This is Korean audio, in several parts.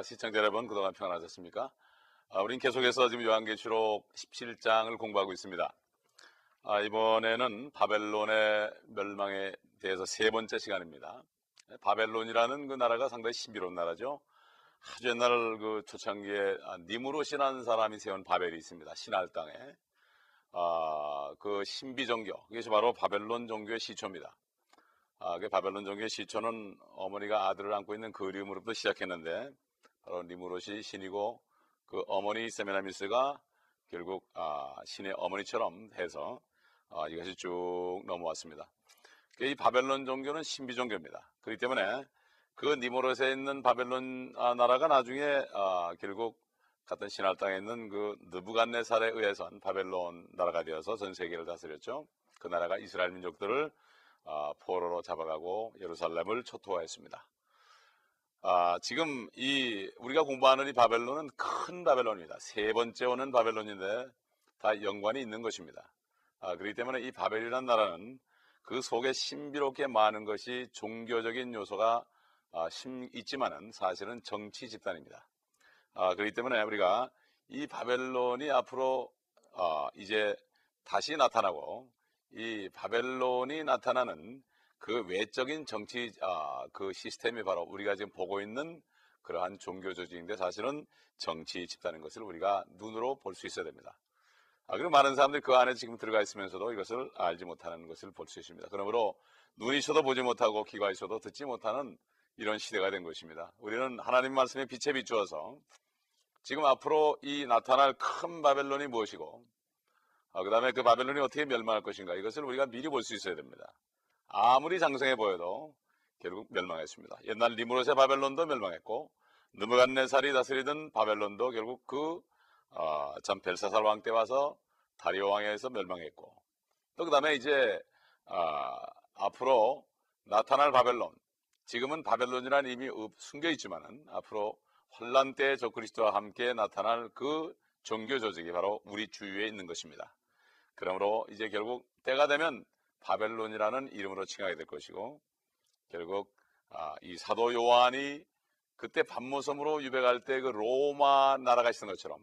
아, 시청자 여러분 그동안 평안하셨습니까? 아, 우린 계속해서 지금 요한계시록 17장을 공부하고 있습니다. 아, 이번에는 바벨론의 멸망에 대해서 세 번째 시간입니다. 바벨론이라는 그 나라가 상당히 신비로운 나라죠. 아주 옛날 그 초창기에 아, 니무롯이라는 사람이 세운 바벨이 있습니다. 신할 땅에. 아, 그 신비 종교, 그것이 바로 바벨론 종교의 시초입니다. 아, 그 바벨론 종교의 시초는 어머니가 아들을 안고 있는 그림으로부터 시작했는데 바로 니무롯이 신이고 그 어머니 세메나미스가 결국 아, 신의 어머니처럼 해서 아, 이것이 쭉 넘어왔습니다. 그이 바벨론 종교는 신비 종교입니다. 그렇기 때문에 그 니무롯에 있는 바벨론 아, 나라가 나중에 아, 결국 같은 신할 땅에 있는 그 느부갓네살에 의해선 바벨론 나라가 되어서 전 세계를 다스렸죠. 그 나라가 이스라엘 민족들을 아, 포로로 잡아가고 예루살렘을 초토화했습니다. 아, 지금 이 우리가 공부하는 이 바벨론은 큰 바벨론입니다. 세 번째 오는 바벨론인데 다 연관이 있는 것입니다. 아, 그렇기 때문에 이 바벨이라는 나라는 그 속에 신비롭게 많은 것이 종교적인 요소가 아, 있지만은 사실은 정치 집단입니다. 아, 그렇기 때문에 우리가 이 바벨론이 앞으로 아, 이제 다시 나타나고 이 바벨론이 나타나는 그 외적인 정치 아, 그 시스템이 바로 우리가 지금 보고 있는 그러한 종교 조직인데 사실은 정치 집단인 것을 우리가 눈으로 볼 수 있어야 됩니다. 아, 그리고 많은 사람들이 그 안에 지금 들어가 있으면서도 이것을 알지 못하는 것을 볼 수 있습니다. 그러므로 눈이 있어도 보지 못하고 귀가 있어도 듣지 못하는 이런 시대가 된 것입니다. 우리는 하나님 말씀에 빛에 비추어서 지금 앞으로 이 나타날 큰 바벨론이 무엇이고 아, 그 다음에 그 바벨론이 어떻게 멸망할 것인가 이것을 우리가 미리 볼 수 있어야 됩니다. 아무리 장성해 보여도 결국 멸망했습니다. 옛날 리무롯의 바벨론도 멸망했고 느무갓네살이 다스리던 바벨론도 결국 그 어, 참 벨사살 왕 때 와서 다리오 왕에 서 멸망했고 또 그 다음에 이제 어, 앞으로 나타날 바벨론 지금은 바벨론이라는 이미 숨겨 있지만은 앞으로 환란 때 저그리스도와 함께 나타날 그 종교 조직이 바로 우리 주위에 있는 것입니다. 그러므로 이제 결국 때가 되면 바벨론이라는 이름으로 칭하게 될 것이고 결국 아, 이 사도 요한이 그때 밤모섬으로 유배갈 때 그 로마 나라가 있었던 것처럼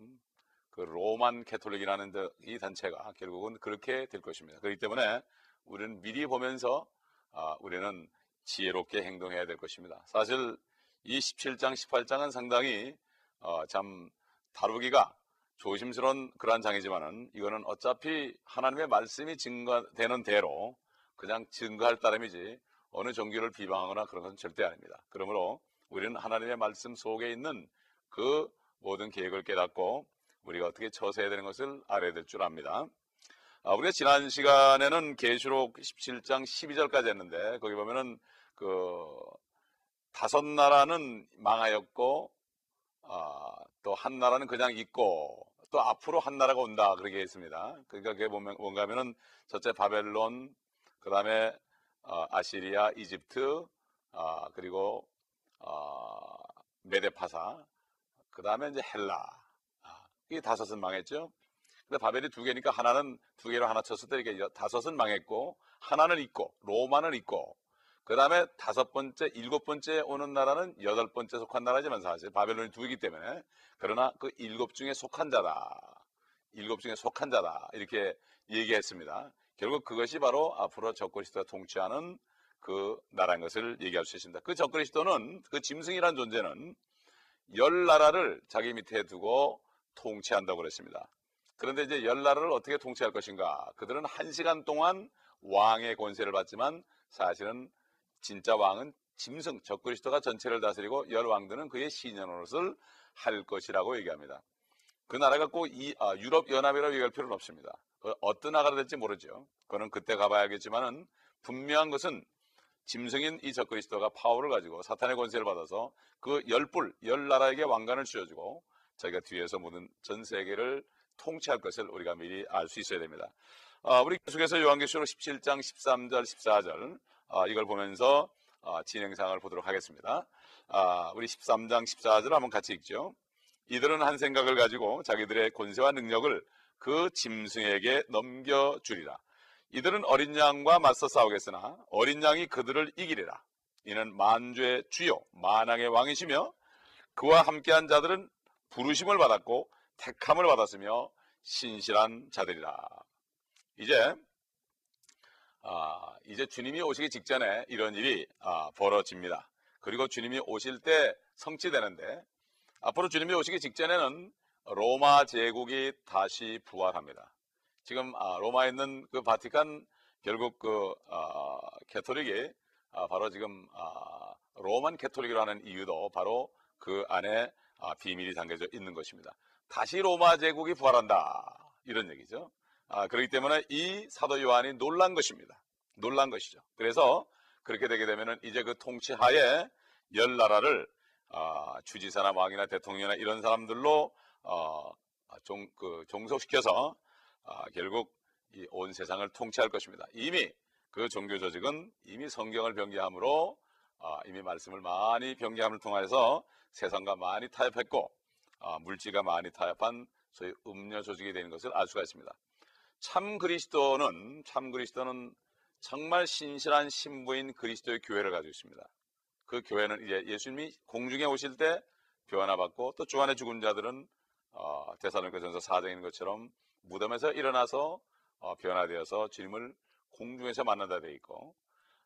그 로만 캐톨릭이라는 이 단체가 결국은 그렇게 될 것입니다. 그렇기 때문에 우리는 미리 보면서 아, 우리는 지혜롭게 행동해야 될 것입니다. 사실 이 17장, 18장은 상당히 어, 참 다루기가 조심스러운 그러한 장이지만은 이거는 어차피 하나님의 말씀이 증거되는 대로 그냥 증거할 따름이지 어느 종교를 비방하거나 그런 것은 절대 아닙니다. 그러므로 우리는 하나님의 말씀 속에 있는 그 모든 계획을 깨닫고 우리가 어떻게 처세해야 되는 것을 알아야 될 줄 압니다. 아, 우리가 지난 시간에는 계시록 17장 12절까지 했는데 거기 보면은 그 다섯 나라는 망하였고 아, 또 한 나라는 그냥 있고 또 앞으로 한 나라가 온다 그렇게 했습니다. 그러니까 그게 보면 뭔가 하면은 첫째 바벨론, 그 다음에 어, 아시리아, 이집트, 어, 그리고 어, 메데파사, 그 다음에 이제 헬라. 아, 이게 다섯은 망했죠. 근데 바벨이 두 개니까 하나는 두 개로 하나 쳤을 때 이게 다섯은 망했고 하나는 있고 로마는 있고 그 다음에 다섯 번째, 일곱 번째 오는 나라는 여덟 번째 속한 나라지만 사실 바벨론이 두 개이기 때문에 그러나 그 일곱 중에 속한 자다. 일곱 중에 속한 자다. 이렇게 얘기했습니다. 결국 그것이 바로 앞으로 적그리스도가 통치하는 그 나라인 것을 얘기할 수 있습니다. 그 적그리스도는 그 짐승이란 존재는 열 나라를 자기 밑에 두고 통치한다고 그랬습니다. 그런데 이제 열 나라를 어떻게 통치할 것인가? 그들은 한 시간 동안 왕의 권세를 받지만 사실은 진짜 왕은 짐승 적그리스도가 전체를 다스리고 열 왕들은 그의 신현노릇을 할 것이라고 얘기합니다. 그 나라가 꼭 이, 아, 유럽 연합이라고 얘기할 필요는 없습니다. 그 어떤 나라가 될지 모르죠. 그거는 그때 가봐야겠지만은 분명한 것은 짐승인 이 적그리스도가 파워를 가지고 사탄의 권세를 받아서 그 열불 열 나라에게 왕관을 쥐어주고 자기가 뒤에서 모든 전 세계를 통치할 것을 우리가 미리 알 수 있어야 됩니다. 아, 우리 계속해서 요한계시록 17장 13절 14절 아, 이걸 보면서 아, 진행상을 보도록 하겠습니다. 아, 우리 13장 14절 한번 같이 읽죠. 이들은 한 생각을 가지고 자기들의 권세와 능력을 그 짐승에게 넘겨주리라. 이들은 어린 양과 맞서 싸우겠으나 어린 양이 그들을 이기리라. 이는 만주의 주요 만왕의 왕이시며 그와 함께한 자들은 부르심을 받았고 택함을 받았으며 신실한 자들이라. 이제 아, 이제 주님이 오시기 직전에 이런 일이 아, 벌어집니다. 그리고 주님이 오실 때 성취되는데 앞으로 주님이 오시기 직전에는 로마 제국이 다시 부활합니다. 지금 아, 로마에 있는 그 바티칸 결국 그 아, Catholic이 아, 바로 지금 아, Roman Catholic이라는 이유도 바로 그 안에 아, 비밀이 담겨져 있는 것입니다. 다시 로마 제국이 부활한다 이런 얘기죠. 아, 그렇기 때문에 이 사도 요한이 놀란 것입니다. 놀란 것이죠. 그래서 그렇게 되게 되면은 이제 그 통치하에 열 나라를 아, 주지사나 왕이나 대통령이나 이런 사람들로 어, 종, 그 종속시켜서 아, 결국 이 온 세상을 통치할 것입니다. 이미 그 종교 조직은 이미 성경을 변개함으로 아, 이미 말씀을 많이 변개함을 통해서 세상과 많이 타협했고 아, 물질과 많이 타협한 소위 음료 조직이 되는 것을 알 수가 있습니다. 참 그리스도는 참 그리스도는 정말 신실한 신부인 그리스도의 교회를 가지고 있습니다. 그 교회는 이제 예수님이 공중에 오실 때 변화 받고 또 주안의 죽은 자들은 어, 대사로니가전서 4장인 인 것처럼 무덤에서 일어나서 어, 변화되어서 주님을 공중에서 만난다 되어 있고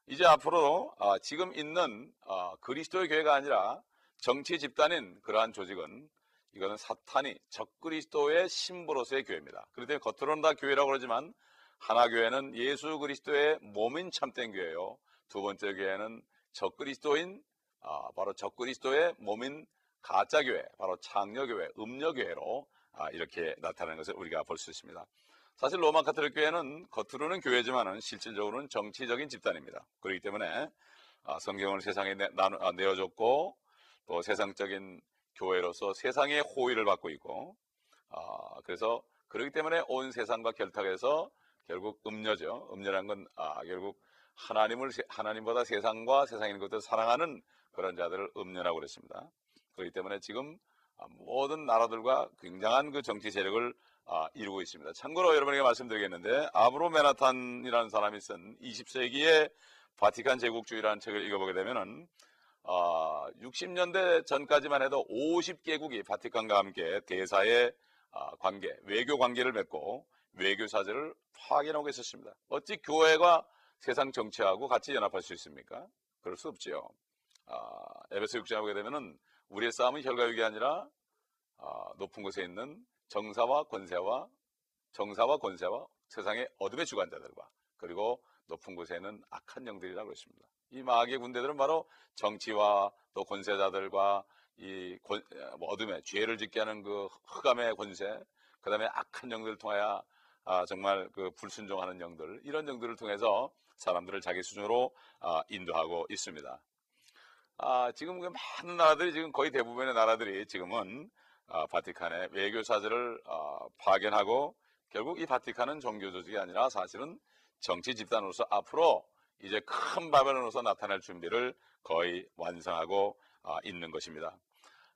이제 앞으로 어, 지금 있는 어, 그리스도의 교회가 아니라 정치 집단인 그러한 조직은 이거는 사탄이 적그리스도의 신부로서의 교회입니다. 그렇기 때문에 겉으로는 다 교회라고 그러지만 하나 교회는 예수 그리스도의 몸인 참된 교회요. 두 번째 교회는 적그리스도인 아, 바로 적그리스도의 몸인 가짜 교회, 바로 창녀 교회, 음녀 교회로 아, 이렇게 나타나는 것을 우리가 볼 수 있습니다. 사실 로마 카톨릭 교회는 겉으로는 교회지만은 실질적으로는 정치적인 집단입니다. 그렇기 때문에 아, 성경을 세상에 내, 아, 내어줬고 또 세상적인 교회로서 세상의 호의를 받고 있고 아, 그래서 그렇기 때문에 온 세상과 결탁해서 결국 음녀죠. 음녀란 건 아, 결국 하나님을 하나님보다 세상과 세상에 있는 것들을 사랑하는 그런 자들을 음녀라고 그랬습니다. 그렇기 때문에 지금 아, 모든 나라들과 굉장한 그 정치 세력을 아, 이루고 있습니다. 참고로 여러분에게 말씀드리겠는데 아브로 메나탄이라는 사람이 쓴 20세기의 바티칸 제국주의라는 책을 읽어보게 되면은 어, 60년대 전까지만 해도 50개국이 바티칸과 함께 대사의 어, 관계, 외교 관계를 맺고 외교 사제를 파견하고 있었습니다. 어찌 교회가 세상 정치하고 같이 연합할 수 있습니까? 그럴 수 없지요. 어, 에베소 6장에 보게 되면은 우리의 싸움은 혈과육이 아니라 어, 높은 곳에 있는 정사와 권세와 정사와 권세와 세상의 어둠의 주관자들과 그리고 높은 곳에 있는 악한 영들이라고 했습니다. 이 마귀의 군대들은 바로 정치와 또 권세자들과 이 권, 뭐 어둠의 죄를 짓게 하는 그 흑암의 권세, 그 다음에 악한 영들을 통하여 아, 정말 그 불순종하는 영들, 이런 영들을 통해서 사람들을 자기 수준으로 아, 인도하고 있습니다. 아, 지금 그 많은 나라들이 지금 거의 대부분의 나라들이 지금은 아, 바티칸의 외교사들을 아, 파견하고 결국 이 바티칸은 종교 조직이 아니라 사실은 정치 집단으로서 앞으로 이제 큰 바벨론으로서 나타날 준비를 거의 완성하고 아, 있는 것입니다.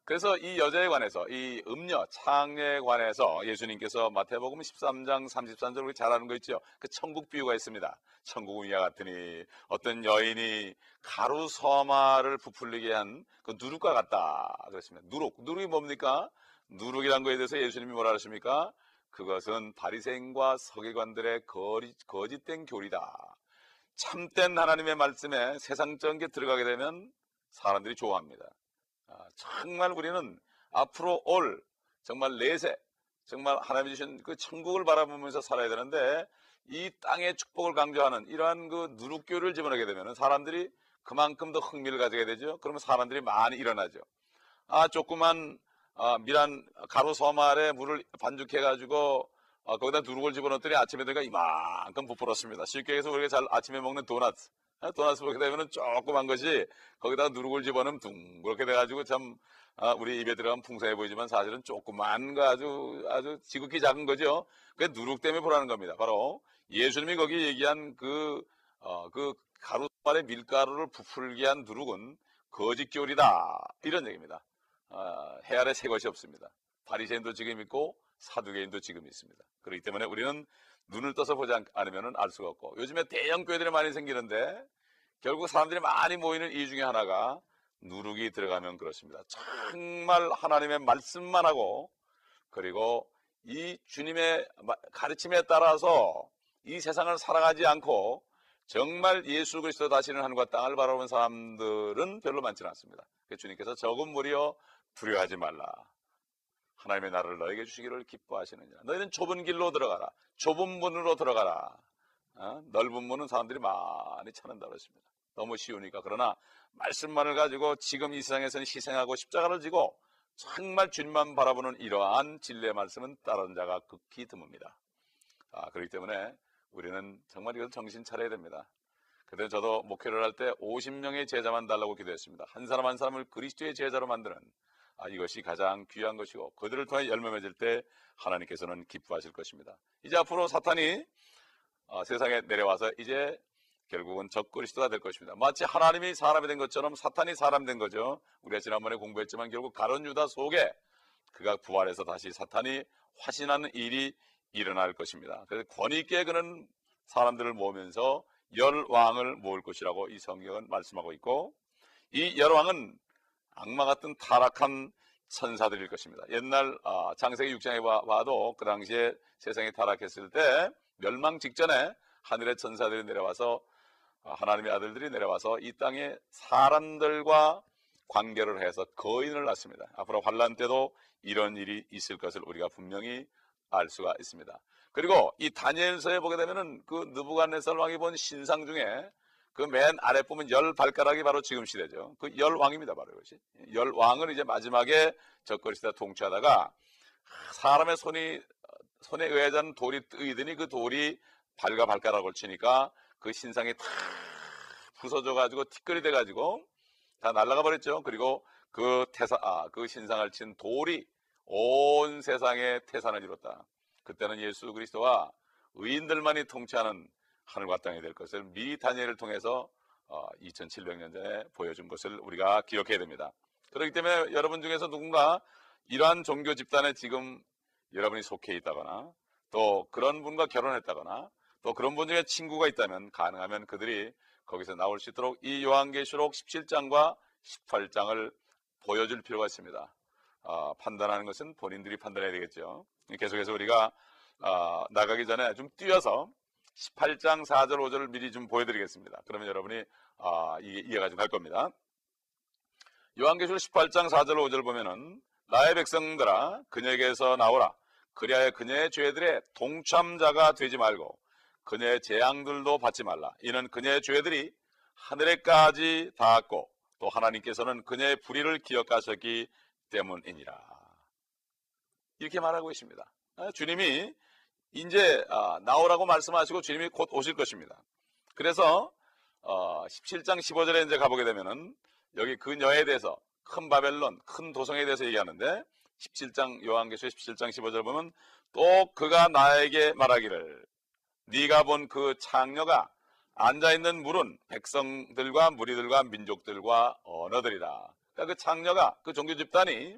그래서 이 여자에 관해서 이 음녀 창녀에 관해서 예수님께서 마태복음 13장 33절 우리 잘 아는 거 있죠. 그 천국 비유가 있습니다. 천국은 이와 같으니 어떤 여인이 가루 서마를 부풀리게 한 그 누룩과 같다 그랬습니다. 누룩 누룩이 뭡니까? 누룩이란 거에 대해서 예수님이 뭐라 하십니까? 그것은 바리새인과 서기관들의 거짓된 교리다. 참된 하나님의 말씀에 세상적인 게 들어가게 되면 사람들이 좋아합니다. 아, 정말 우리는 앞으로 올 정말 내세 정말 하나님 주신 그 천국을 바라보면서 살아야 되는데 이 땅의 축복을 강조하는 이러한 그 누룩교를 집어넣게 되면 사람들이 그만큼 더 흥미를 가지게 되죠. 그러면 사람들이 많이 일어나죠. 아 조그만 아, 미란 가로 서말에 물을 반죽해 가지고 어, 거기다 누룩을 집어넣더니 아침에 들어가 이만큼 부풀었습니다. 쉽게 해서 우리가 잘 아침에 먹는 도넛. 어, 도넛 먹게 되면 조그만 것이 거기다 누룩을 집어넣으면 둥그렇게 돼가지고 참 아, 우리 입에 들어가면 풍성해 보이지만 사실은 조그만 거 아주 아주 지극히 작은 거죠. 그게 누룩 때문에 보라는 겁니다. 바로 예수님이 거기 얘기한 그, 어, 그 가루말의 밀가루를 부풀게 한 누룩은 거짓 교리다. 이런 얘기입니다. 어, 해 아래 새 것이 없습니다. 바리새인도 지금 있고 사두개인도 지금 있습니다. 그렇기 때문에 우리는 눈을 떠서 보지 않으면 알 수가 없고 요즘에 대형 교회들이 많이 생기는데 결국 사람들이 많이 모이는 이유 중에 하나가 누룩이 들어가면 그렇습니다. 정말 하나님의 말씀만 하고 그리고 이 주님의 가르침에 따라서 이 세상을 살아가지 않고 정말 예수 그리스도 다시는 하늘과 땅을 바라보는 사람들은 별로 많지는 않습니다. 주님께서 적은 무리여 두려워하지 말라. 하나님의 나라를 너에게 주시기를 기뻐하시느니라. 너희는 좁은 길로 들어가라. 좁은 문으로 들어가라. 어? 넓은 문은 사람들이 많이 찾는다 그랬습니다. 너무 쉬우니까. 그러나 말씀만을 가지고 지금 이 세상에서는 희생하고 십자가를 지고 정말 주님만 바라보는 이러한 진리의 말씀은 다른 자가 극히 드뭅니다. 아, 그렇기 때문에 우리는 정말 이걸 정신 차려야 됩니다. 그때 저도 목회를 할 때 50명의 제자만 달라고 기도했습니다. 한 사람 한 사람을 그리스도의 제자로 만드는 아, 이것이 가장 귀한 것이고 그들을 통해 열매 맺을 때 하나님께서는 기뻐하실 것입니다. 이제 앞으로 사탄이 어, 세상에 내려와서 이제 결국은 적그리스도가 될 것입니다. 마치 하나님이 사람이 된 것처럼 사탄이 사람 된 거죠. 우리가 지난번에 공부했지만 결국 가론 유다 속에 그가 부활해서 다시 사탄이 화신하는 일이 일어날 것입니다. 그래서 권위 있게 그는 사람들을 모으면서 열 왕을 모을 것이라고 이 성경은 말씀하고 있고 이 열 왕은 악마 같은 타락한 천사들일 것입니다. 옛날 아, 장세기 6장에 봐도 그 당시에 세상이 타락했을 때 멸망 직전에 하늘의 천사들이 내려와서 아, 하나님의 아들들이 내려와서 이 땅에 사람들과 관계를 해서 거인을 낳습니다. 앞으로 환란 때도 이런 일이 있을 것을 우리가 분명히 알 수가 있습니다. 그리고 이 다니엘서에 보게 되면은 그 느부갓네살 왕이 본 신상 중에 그 맨 아래 보면 열 발가락이 바로 지금 시대죠. 그 열 왕입니다, 바로 이것이. 열 왕을 이제 마지막에 적거리시다 통치하다가 사람의 손이 손에 의하자는 돌이 뜨이더니 그 돌이 발과 발가락을 치니까 그 신상이 다 부서져 가지고 티끌이 돼 가지고 다 날아가 버렸죠. 그리고 그 태사 아, 그 신상을 친 돌이 온 세상에 태산을 이뤘다. 그때는 예수 그리스도와 의인들만이 통치하는 하늘과 땅이 될 것을 미 다니엘을 통해서 어, 2700년 전에 보여준 것을 우리가 기억해야 됩니다. 그렇기 때문에 여러분 중에서 누군가 이러한 종교 집단에 지금 여러분이 속해 있다거나 또 그런 분과 결혼했다거나 또 그런 분 중에 친구가 있다면 가능하면 그들이 거기서 나올 수 있도록 이 요한계시록 17장과 18장을 보여줄 필요가 있습니다. 어, 판단하는 것은 본인들이 판단해야 되겠죠. 계속해서 우리가 어, 나가기 전에 좀 뛰어서 18장 4절 5절을 미리 좀 보여드리겠습니다. 그러면 여러분이 어, 이해, 이해가 좀 갈 겁니다. 요한계시록 18장 4절 5절 보면은 나의 백성들아 그녀에게서 나오라 그리하여 그녀의 죄들의 동참자가 되지 말고 그녀의 재앙들도 받지 말라. 이는 그녀의 죄들이 하늘에까지 닿았고 또 하나님께서는 그녀의 불의를 기억하셨기 때문이니라. 이렇게 말하고 있습니다. 아, 주님이 이제 아, 나오라고 말씀하시고 주님이 곧 오실 것입니다. 그래서 17장 어, 15절에 이제 가보게 되면은 여기 그녀에 대해서 큰 바벨론, 큰 도성에 대해서 얘기하는데 17장 요한계시록 17장 15절 보면 또 그가 나에게 말하기를 네가 본 그 창녀가 앉아 있는 물은 백성들과 무리들과 민족들과 언어들이다. 그러니까 그 창녀가 그 종교 집단이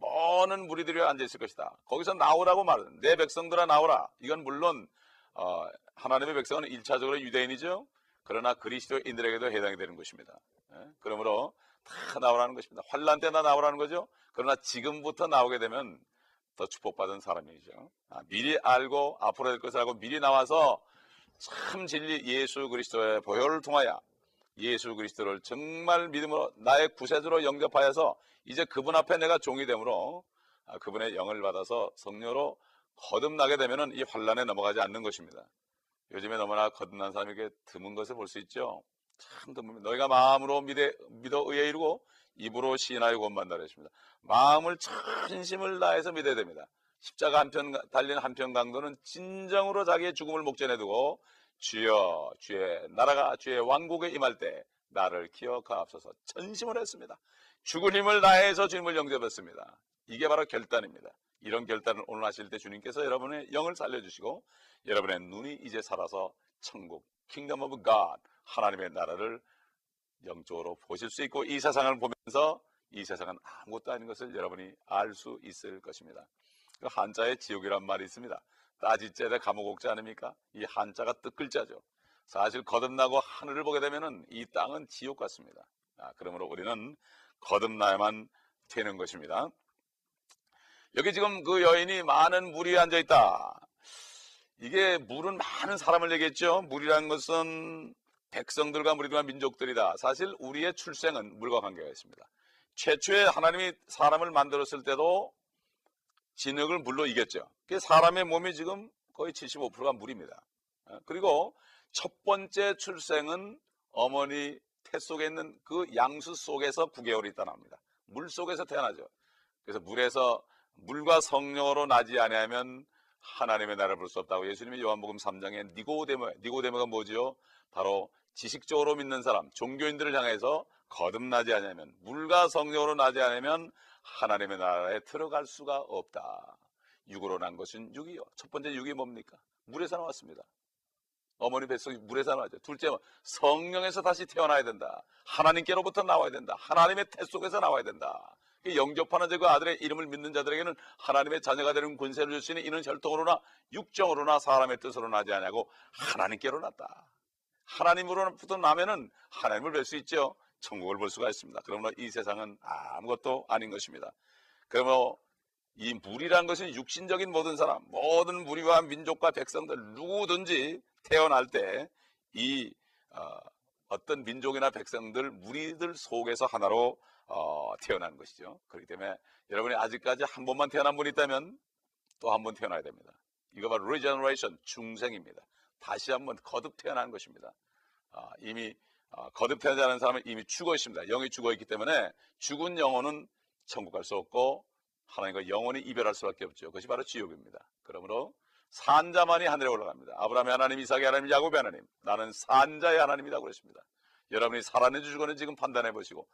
많은 무리들이 앉아 있을 것이다. 거기서 나오라고 말은 내 백성들아 나오라. 이건 물론 어, 하나님의 백성은 1차적으로 유대인이죠. 그러나 그리스도인들에게도 해당이 되는 것입니다. 예? 그러므로 다 나오라는 것입니다. 환란 때나 나오라는 거죠. 그러나 지금부터 나오게 되면 더 축복받은 사람이죠. 아, 미리 알고 앞으로 될 것을 알고 미리 나와서 참 진리 예수 그리스도의 보혈을 통하여 예수 그리스도를 정말 믿음으로 나의 구세주로 영접하여서 이제 그분 앞에 내가 종이 되므로 아, 그분의 영을 받아서 성녀로 거듭나게 되면 이 환란에 넘어가지 않는 것입니다. 요즘에 너무나 거듭난 사람에게 드문 것을 볼 수 있죠. 참 드뭅니다. 너희가 마음으로 믿어, 믿어 의에 이르고 입으로 시인하여 구원받는다 그랬습니다. 마음을 전심을 다해서 믿어야 됩니다. 십자가 한편 달린 한편 강도는 진정으로 자기의 죽음을 목전에 두고 주여 주의 나라가 주의 왕국에 임할 때 나를 기억하옵소서 전심을 했습니다. 죽을 힘을 다해서 주님을 영접했습니다. 이게 바로 결단입니다. 이런 결단을 오늘 하실 때 주님께서 여러분의 영을 살려주시고 여러분의 눈이 이제 살아서 천국 Kingdom of God 하나님의 나라를 영적으로 보실 수 있고 이 세상을 보면서 이 세상은 아무것도 아닌 것을 여러분이 알 수 있을 것입니다. 그 한자에 지옥이란 말이 있습니다. 따지째대 감옥 옥자 아닙니까? 이 한자가 뜻글자죠. 사실 거듭나고 하늘을 보게 되면이 땅은 지옥 같습니다. 아, 그러므로 우리는 거듭나야만 되는 것입니다. 여기 지금 그 여인이 많은 물이 앉아 있다. 이게 물은 많은 사람을 얘기했죠. 물이라는 것은 백성들과 물이와 민족들이다. 사실 우리의 출생은 물과 관계가 있습니다. 최초에 하나님이 사람을 만들었을 때도 진흙을 물로 이겼죠. 그 사람의 몸이 지금 거의 75%가 물입니다. 어, 그리고 첫 번째 출생은 어머니 태 속에 있는 그 양수 속에서 9개월이 있다 나옵니다. 물 속에서 태어나죠. 그래서 물에서 물과 성령으로 나지 아니하면 하나님의 나라를 볼 수 없다고 예수님이 요한복음 3장에 니고데모 니고데모가 뭐지요? 바로 지식적으로 믿는 사람, 종교인들을 향해서 거듭나지 않으면 물과 성령으로 나지 않으면 하나님의 나라에 들어갈 수가 없다. 육으로 난 것은 육이요. 첫 번째 육이 뭡니까? 물에서 나왔습니다. 어머니 뱃속이 물에서 나왔죠. 둘째, 성령에서 다시 태어나야 된다. 하나님께로부터 나와야 된다. 하나님의 태 속에서 나와야 된다. 영접하는 자그 아들의 이름을 믿는 자들에게는 하나님의 자녀가 되는 권세를 있는 이는 혈통으로나 육정으로나 사람의 뜻으로 나지 않냐고 하나님께로 났다. 하나님으로부터 나면은 하나님을 뵐 수 있죠. 천국을 볼 수가 있습니다. 그러므로 이 세상은 아무것도 아닌 것입니다. 그러므로 이 물이란 것은 육신적인 모든 사람, 모든 무리와 민족과 백성들 누구든지 태어날 때 이 어, 떤 민족이나 백성들 무리들 속에서 하나로 어, 태어나는 것이죠. 그렇기 때문에 여러분이 아직까지 한 번만 태어난 분이 있다면 또 한 번 태어나야 됩니다. 이거 바로 regeneration, 중생입니다. 다시 한번 거듭 태어난 것입니다. 아, 이미 아, 거듭 태어나지 않은 사람은 이미 죽어 있습니다. 영이 죽어 있기 때문에 죽은 영혼은 천국 갈 수 없고 하나님과 영원히 이별할 수밖에 없죠. 그것이 바로 지옥입니다. 그러므로 산자만이 하늘에 올라갑니다. 아브라함의 하나님, 이삭의 하나님, 야곱의 하나님. 나는 산자의 하나님이다 그랬습니다. 여러분이 살았는지 죽었는지 지금 판단해 보시고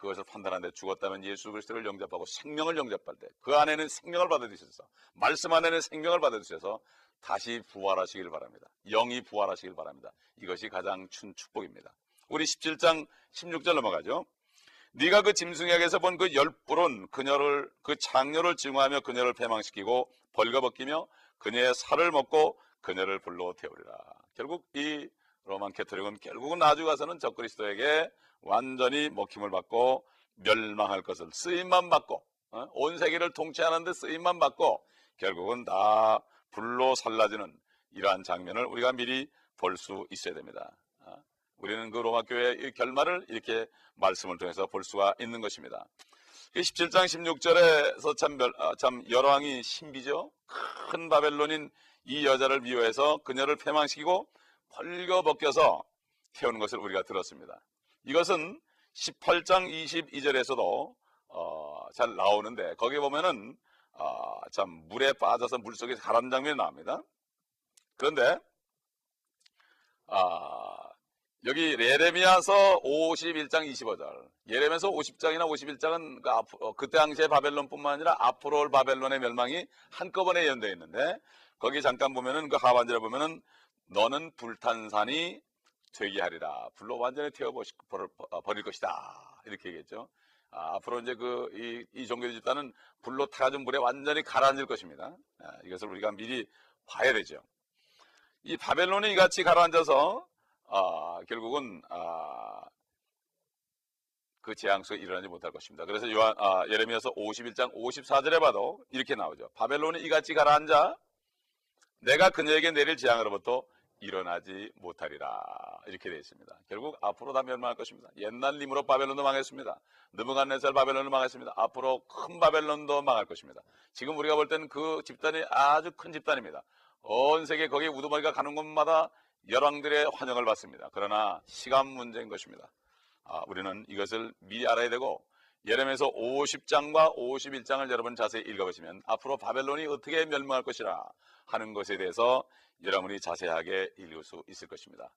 그것을 판단하는데 죽었다면 예수 그리스도를 영접하고 생명을 영접할 때 그 안에는 생명을 받아들이셔서 말씀 안에는 생명을 받아들이셔서 다시 부활하시길 바랍니다. 영이 부활하시길 바랍니다. 이것이 가장 큰 축복입니다. 우리 17장 16절 넘어가죠. 네가 그 짐승에게서 본 그 열불은 그녀를 그 장녀를 증오하며 그녀를 패망시키고 벌거벗기며 그녀의 살을 먹고 그녀를 불러 태우리라. 결국 이 로만 캐토릭은 결국은 나중 가서는 적그리스도에게 완전히 먹힘을 받고 멸망할 것을 쓰임만 받고 어? 온 세계를 통치하는데 쓰임만 받고 결국은 다 불로 살라지는 이러한 장면을 우리가 미리 볼 수 있어야 됩니다. 어? 우리는 그 로마 교회의 결말을 이렇게 말씀을 통해서 볼 수가 있는 것입니다. 17장 16절에서 참, 아, 참 열왕이 신비죠. 큰 바벨론인 이 여자를 미워해서 그녀를 패망시키고 벌거벗겨서 태우는 것을 우리가 들었습니다. 이것은 18장 22절에서도 어, 잘 나오는데 거기 보면은 어, 참 물에 빠져서 물 속에 가라앉는 장면이 나옵니다. 그런데 아, 여기 예레미야서 51장 25절 예레미야서 50장이나 51장은 그, 앞, 어, 그 당시의 바벨론뿐만 아니라 앞으로 올 바벨론의 멸망이 한꺼번에 연되어 있는데 거기 잠깐 보면은 그 하반절에 보면은 너는 불탄산이 되게 하리라. 불로 완전히 태워버릴 어, 것이다. 이렇게 얘기했죠. 아, 앞으로 이제 그, 이, 이 종교 집단은 불로 타가진 물에 완전히 가라앉을 것입니다. 아, 이것을 우리가 미리 봐야 되죠. 이 바벨론이 이같이 가라앉아서, 아, 결국은, 아, 그 재앙 속에 일어나지 못할 것입니다. 그래서 요한, 아, 예레미야서 51장 54절에 봐도 이렇게 나오죠. 바벨론이 이같이 가라앉아 내가 그녀에게 내릴 재앙으로부터 일어나지 못하리라 이렇게 되어 있습니다. 결국 앞으로 다 멸망할 것입니다. 옛날 리므로 바벨론도 망했습니다. 느부갓네살 바벨론도 망했습니다. 앞으로 큰 바벨론도 망할 것입니다. 지금 우리가 볼 때는 그 집단이 아주 큰 집단입니다. 온 세계 거기에 우두머리가 가는 곳마다 열왕들의 환영을 받습니다. 그러나 시간 문제인 것입니다. 아, 우리는 이것을 미리 알아야 되고 예레미야서 50장과 51장을 여러분 자세히 읽어보시면 앞으로 바벨론이 어떻게 멸망할 것이라 하는 것에 대해서 여러분이 자세하게 읽을 수 있을 것입니다.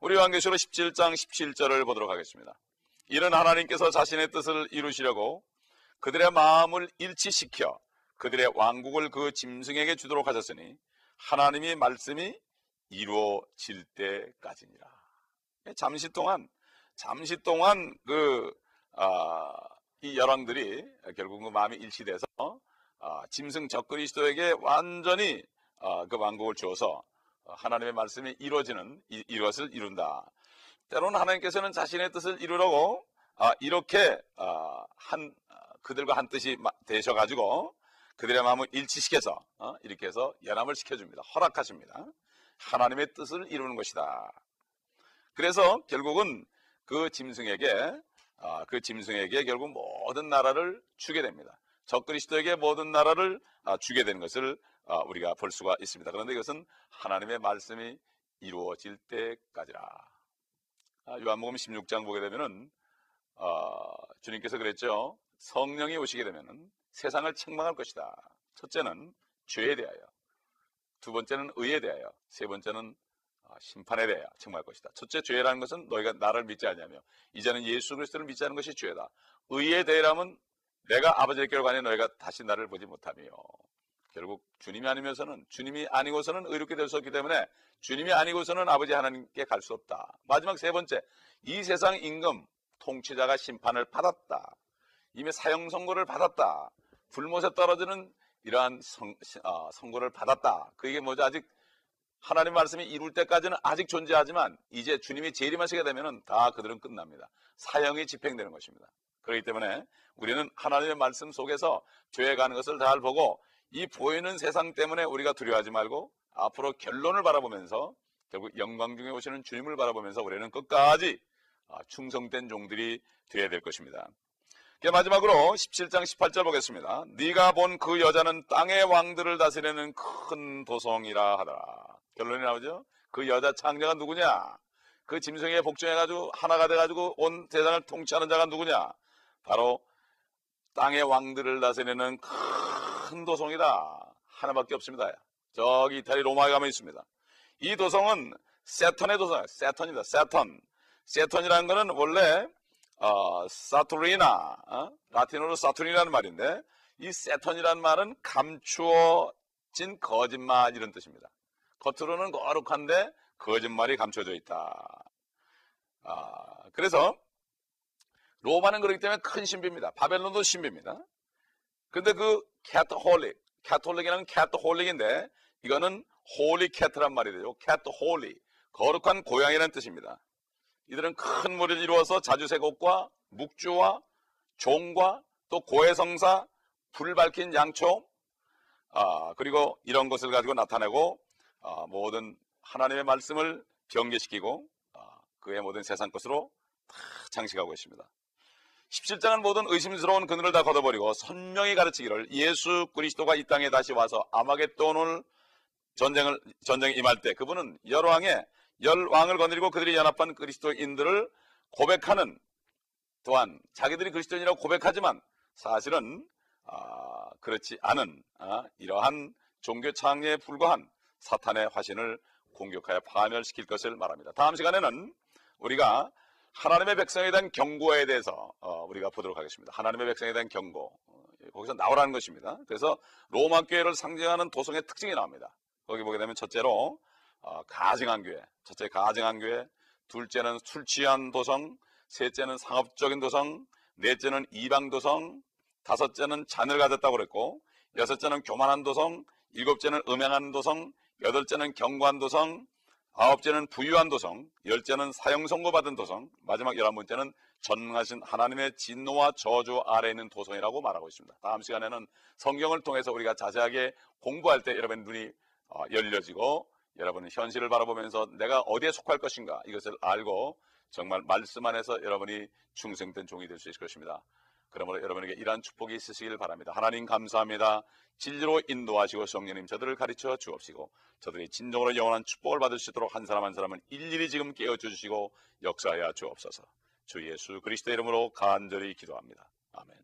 우리 왕계시로 17장 17절을 보도록 하겠습니다. 이는 하나님께서 자신의 뜻을 이루시려고 그들의 마음을 일치시켜 그들의 왕국을 그 짐승에게 주도록 하셨으니 하나님의 말씀이 이루어질 때까지니라. 잠시 동안 잠시 동안 그 아, 이 열왕들이 결국 그 마음이 일치돼서 아, 짐승 적그리스도에게 완전히 아, 그 왕국을 주어서 하나님의 말씀이 이루어지는 이, 이것을 이룬다. 때로는 하나님께서는 자신의 뜻을 이루려고 아, 이렇게 아, 한 아, 그들과 한 뜻이 마- 되셔가지고 그들의 마음을 일치시켜서 어, 이렇게 해서 연합을 시켜줍니다. 허락하십니다. 하나님의 뜻을 이루는 것이다. 그래서 결국은 그 짐승에게 아, 그 짐승에게 결국 모든 나라를 주게 됩니다. 적그리스도에게 모든 나라를 아, 주게 되는 것을 아, 우리가 볼 수가 있습니다. 그런데 이것은 하나님의 말씀이 이루어질 때까지라. 아, 요한복음 16장 보게 되면은 아, 주님께서 그랬죠. 성령이 오시게 되면은 세상을 책망할 것이다. 첫째는 죄에 대하여, 두 번째는 의에 대하여, 세 번째는 아, 심판에 대하여 책망할 것이다. 첫째 죄라는 것은 너희가 나를 믿지 않냐며 이제는 예수 그리스도를 믿지 않는 것이 죄다. 의에 대하여라면 내가 아버지의 가니 너희가 다시 나를 보지 못하며 결국 주님이 아니면서는 주님이 아니고서는 의롭게 될 수 없기 때문에 주님이 아니고서는 아버지 하나님께 갈 수 없다. 마지막 세 번째 이 세상 임금 통치자가 심판을 받았다. 이미 사형 선고를 받았다. 불못에 떨어지는 이러한 성, 아, 선고를 받았다. 그게 뭐죠? 아직 하나님 말씀이 이룰 때까지는 아직 존재하지만 이제 주님이 재림하시게 되면은 다 그들은 끝납니다. 사형이 집행되는 것입니다. 그렇기 때문에 우리는 하나님의 말씀 속에서 죄에 가는 것을 잘 보고 이 보이는 세상 때문에 우리가 두려워하지 말고 앞으로 결론을 바라보면서 결국 영광 중에 오시는 주님을 바라보면서 우리는 끝까지 아, 충성된 종들이 되어야 될 것입니다. 마지막으로 17장 18절 보겠습니다. 네가 본 그 여자는 땅의 왕들을 다스리는 큰 도성이라 하더라. 결론이 나오죠? 그 여자 창자가 누구냐? 그 짐승에 복종해가지고 하나가 돼가지고 온 세상을 통치하는 자가 누구냐? 바로 땅의 왕들을 다스리는 큰 도성이다. 하나밖에 없습니다. 저기 이탈리 로마에 가면 있습니다. 이 도성은 세턴의 도성이에요. 세턴입니다. 세턴. 세턴이라는 것은 원래 어, 사투리나 어? 라틴어로 사투리라는 말인데 이 세턴이라는 말은 감추어진 거짓말 이런 뜻입니다. 겉으로는 거룩한데 거짓말이 감춰져 있다. 아, 그래서 로마는 그렇기 때문에 큰 신비입니다. 바벨론도 신비입니다. 근데 그 캐토홀릭, 캐톨릭이라는 캐토홀릭인데 이거는 holy cat란 말이 되죠. Cat holy, 거룩한 고양이라는 뜻입니다. 이들은 큰 무리를 이루어서 자주색옷과 묵주와 종과 또 고해성사, 불 밝힌 양초, 아, 그리고 이런 것을 가지고 나타내고 아, 모든 하나님의 말씀을 변개시키고 아, 그의 모든 세상 것으로 다 장식하고 있습니다. 17장은 모든 의심스러운 그늘을 다 걷어버리고 선명히 가르치기를 예수 그리스도가 이 땅에 다시 와서 아마겟돈을 전쟁을 전쟁에 임할 때 그분은 열왕의 열왕을 거느리고 그들이 연합한 그리스도인들을 고백하는 또한 자기들이 그리스도인이라고 고백하지만 사실은 아, 그렇지 않은 아, 이러한 종교 창녀에 불과한 사탄의 화신을 공격하여 파멸시킬 것을 말합니다. 다음 시간에는 우리가 하나님의 백성에 대한 경고에 대해서 어, 우리가 보도록 하겠습니다. 하나님의 백성에 대한 경고. 어, 거기서 나오라는 것입니다. 그래서 로마 교회를 상징하는 도성의 특징이 나옵니다. 거기 보게 되면 첫째로 어, 가증한 교회, 첫째 가증한 교회, 둘째는 술 취한 도성, 셋째는 상업적인 도성, 넷째는 이방 도성, 다섯째는 잔을 가졌다고 그랬고, 여섯째는 교만한 도성, 일곱째는 음행한 도성, 여덟째는 경고한 도성, 아홉째는 부유한 도성, 열째는 사형 선고받은 도성, 마지막 열한 번째는 전능하신 하나님의 진노와 저주 아래에 있는 도성이라고 말하고 있습니다. 다음 시간에는 성경을 통해서 우리가 자세하게 공부할 때 여러분 눈이 어, 열려지고 여러분은 현실을 바라보면서 내가 어디에 속할 것인가 이것을 알고 정말 말씀 안에서 여러분이 충성된 종이 될 수 있을 것입니다. 그러므로 여러분에게 이러한 축복이 있으시길 바랍니다. 하나님 감사합니다. 진리로 인도하시고 성령님 저들을 가르쳐 주옵시고 저들이 진정으로 영원한 축복을 받을 수 있도록 한 사람 한 사람은 일일이 지금 깨워줘 주시고 역사하여 주옵소서. 주 예수 그리스도 이름으로 간절히 기도합니다. 아멘.